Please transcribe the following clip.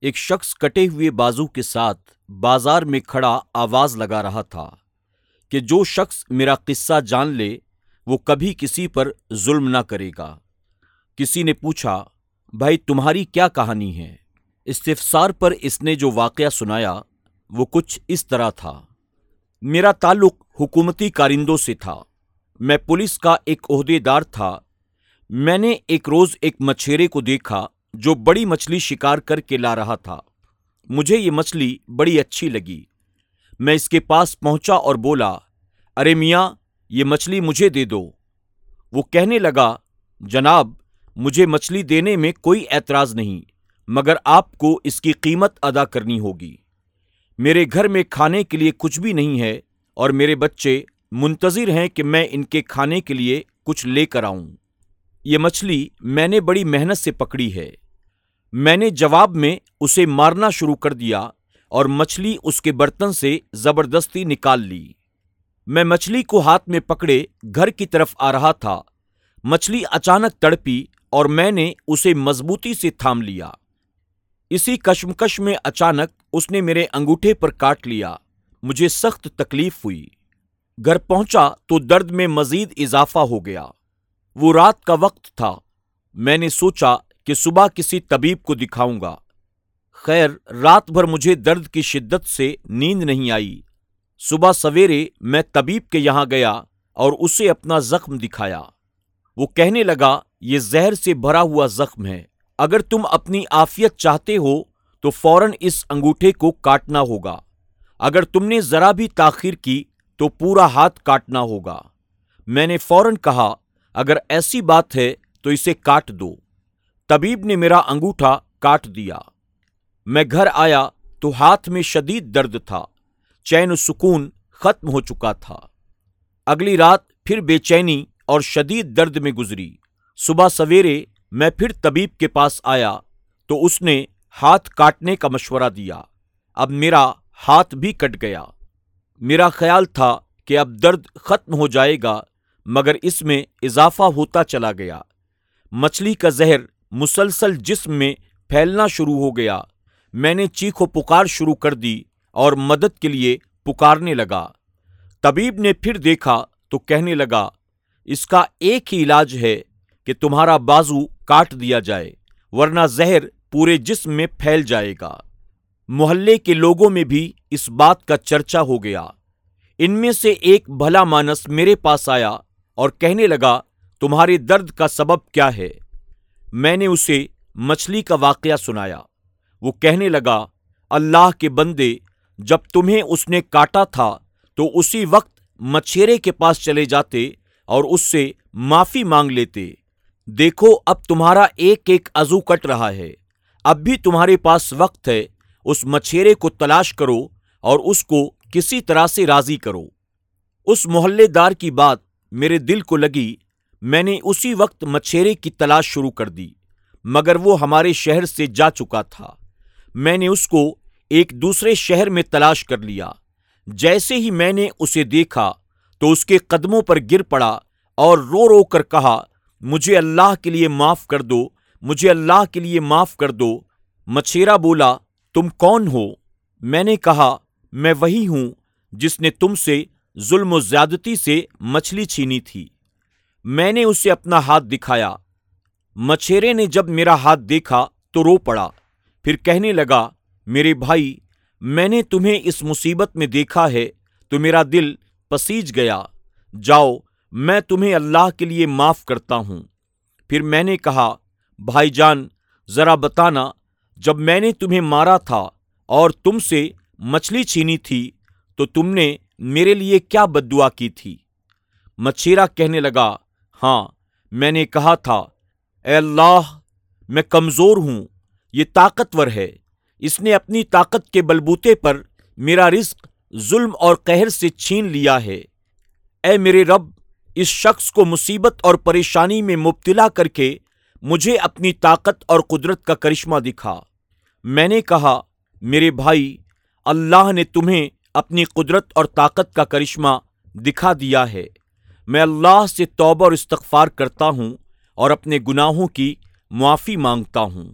ایک شخص کٹے ہوئے بازو کے ساتھ بازار میں کھڑا آواز لگا رہا تھا کہ جو شخص میرا قصہ جان لے، وہ کبھی کسی پر ظلم نہ کرے گا۔ کسی نے پوچھا، بھائی، تمہاری کیا کہانی ہے؟ استفسار پر اس نے جو واقعہ سنایا، وہ کچھ اس طرح تھا۔ میرا تعلق حکومتی کارندوں سے تھا۔ میں پولیس کا ایک عہدے دار تھا۔ میں نے ایک روز ایک مچھیرے کو دیکھا۔ جو بڑی مچھلی شکار کر کے لا رہا تھا۔ مجھے یہ مچھلی بڑی اچھی لگی۔ میں اس کے پاس پہنچا اور بولا، ارے میاں، یہ مچھلی مجھے دے دو۔ وہ کہنے لگا، جناب، مجھے مچھلی دینے میں کوئی اعتراض نہیں، مگر آپ کو اس کی قیمت ادا کرنی ہوگی۔ میرے گھر میں کھانے کے لیے کچھ بھی نہیں ہے اور میرے بچے منتظر ہیں کہ میں ان کے کھانے کے لیے کچھ لے کر آؤں۔ یہ مچھلی میں نے بڑی محنت سے پکڑی ہے۔ میں نے جواب میں اسے مارنا شروع کر دیا اور مچھلی اس کے برتن سے زبردستی نکال لی۔ میں مچھلی کو ہاتھ میں پکڑے گھر کی طرف آ رہا تھا۔ مچھلی اچانک تڑپی اور میں نے اسے مضبوطی سے تھام لیا۔ اسی کشمکش میں اچانک اس نے میرے انگوٹھے پر کاٹ لیا۔ مجھے سخت تکلیف ہوئی۔ گھر پہنچا تو درد میں مزید اضافہ ہو گیا۔ وہ رات کا وقت تھا۔ میں نے سوچا کہ صبح کسی طبیب کو دکھاؤں گا۔ خیر، رات بھر مجھے درد کی شدت سے نیند نہیں آئی۔ صبح سویرے میں طبیب کے یہاں گیا اور اسے اپنا زخم دکھایا۔ وہ کہنے لگا، یہ زہر سے بھرا ہوا زخم ہے۔ اگر تم اپنی آفیت چاہتے ہو، تو فوراً اس انگوٹھے کو کاٹنا ہوگا۔ اگر تم نے ذرا بھی تاخیر کی، تو پورا ہاتھ کاٹنا ہوگا۔ میں نے فوراً کہا اگر ایسی بات ہے تو اسے کاٹ دو۔ طبیب نے میرا انگوٹھا کاٹ دیا۔ میں گھر آیا تو ہاتھ میں شدید درد تھا۔ چین و سکون ختم ہو چکا تھا۔ اگلی رات پھر بے چینی اور شدید درد میں گزری۔ صبح سویرے میں پھر طبیب کے پاس آیا تو اس نے ہاتھ کاٹنے کا مشورہ دیا۔ اب میرا ہاتھ بھی کٹ گیا۔ میرا خیال تھا کہ اب درد ختم ہو جائے گا مگر اس میں اضافہ ہوتا چلا گیا۔ مچھلی کا زہر مسلسل جسم میں پھیلنا شروع ہو گیا۔ میں نے چیخ و پکار شروع کر دی اور مدد کے لیے پکارنے لگا۔ طبیب نے پھر دیکھا تو کہنے لگا، اس کا ایک ہی علاج ہے کہ تمہارا بازو کاٹ دیا جائے، ورنہ زہر پورے جسم میں پھیل جائے گا۔ محلے کے لوگوں میں بھی اس بات کا چرچا ہو گیا۔ ان میں سے ایک بھلا مانس میرے پاس آیا اور کہنے لگا، تمہارے درد کا سبب کیا ہے؟ میں نے اسے مچھلی کا واقعہ سنایا۔ وہ کہنے لگا، اللہ کے بندے، جب تمہیں اس نے کاٹا تھا، تو اسی وقت مچھیرے کے پاس چلے جاتے اور اس سے معافی مانگ لیتے۔ دیکھو، اب تمہارا ایک ایک عزو کٹ رہا ہے۔ اب بھی تمہارے پاس وقت ہے، اس مچھیرے کو تلاش کرو اور اس کو کسی طرح سے راضی کرو۔ اس محلے دار کی بات میرے دل کو لگی، میں نے اسی وقت مچھیرے کی تلاش شروع کر دی، مگر وہ ہمارے شہر سے جا چکا تھا۔ میں نے اس کو ایک دوسرے شہر میں تلاش کر لیا۔ جیسے ہی میں نے اسے دیکھا، تو اس کے قدموں پر گر پڑا اور رو رو کر کہا، مجھے اللہ کے لیے معاف کر دو، مجھے اللہ کے لیے معاف کر دو۔ مچھیرا بولا، تم کون ہو؟ میں نے کہا، میں وہی ہوں جس نے تم سے ظلم و زیادتی سے مچھلی چھینی تھی۔ میں نے اسے اپنا ہاتھ دکھایا۔ مچھیرے نے جب میرا ہاتھ دیکھا تو رو پڑا۔ پھر کہنے لگا، میرے بھائی، میں نے تمہیں اس مصیبت میں دیکھا ہے تو میرا دل پسیج گیا۔ جاؤ، میں تمہیں اللہ کے لیے معاف کرتا ہوں۔ پھر میں نے کہا، بھائی جان، ذرا بتانا، جب میں نے تمہیں مارا تھا اور تم سے مچھلی چھینی تھی تو تم نے میرے لیے کیا بد دعا کی تھی؟ مچھیرا کہنے لگا ہاں میں نے کہا تھا، اے اللہ، میں کمزور ہوں، یہ طاقتور ہے۔ اس نے اپنی طاقت کے بلبوتے پر میرا رزق ظلم اور قہر سے چھین لیا ہے۔ اے میرے رب، اس شخص کو مصیبت اور پریشانی میں مبتلا کر کے مجھے اپنی طاقت اور قدرت کا کرشمہ دکھا۔ میں نے کہا، میرے بھائی، اللہ نے تمہیں اپنی قدرت اور طاقت کا کرشمہ دکھا دیا ہے۔ میں اللہ سے توبہ اور استغفار کرتا ہوں اور اپنے گناہوں کی معافی مانگتا ہوں۔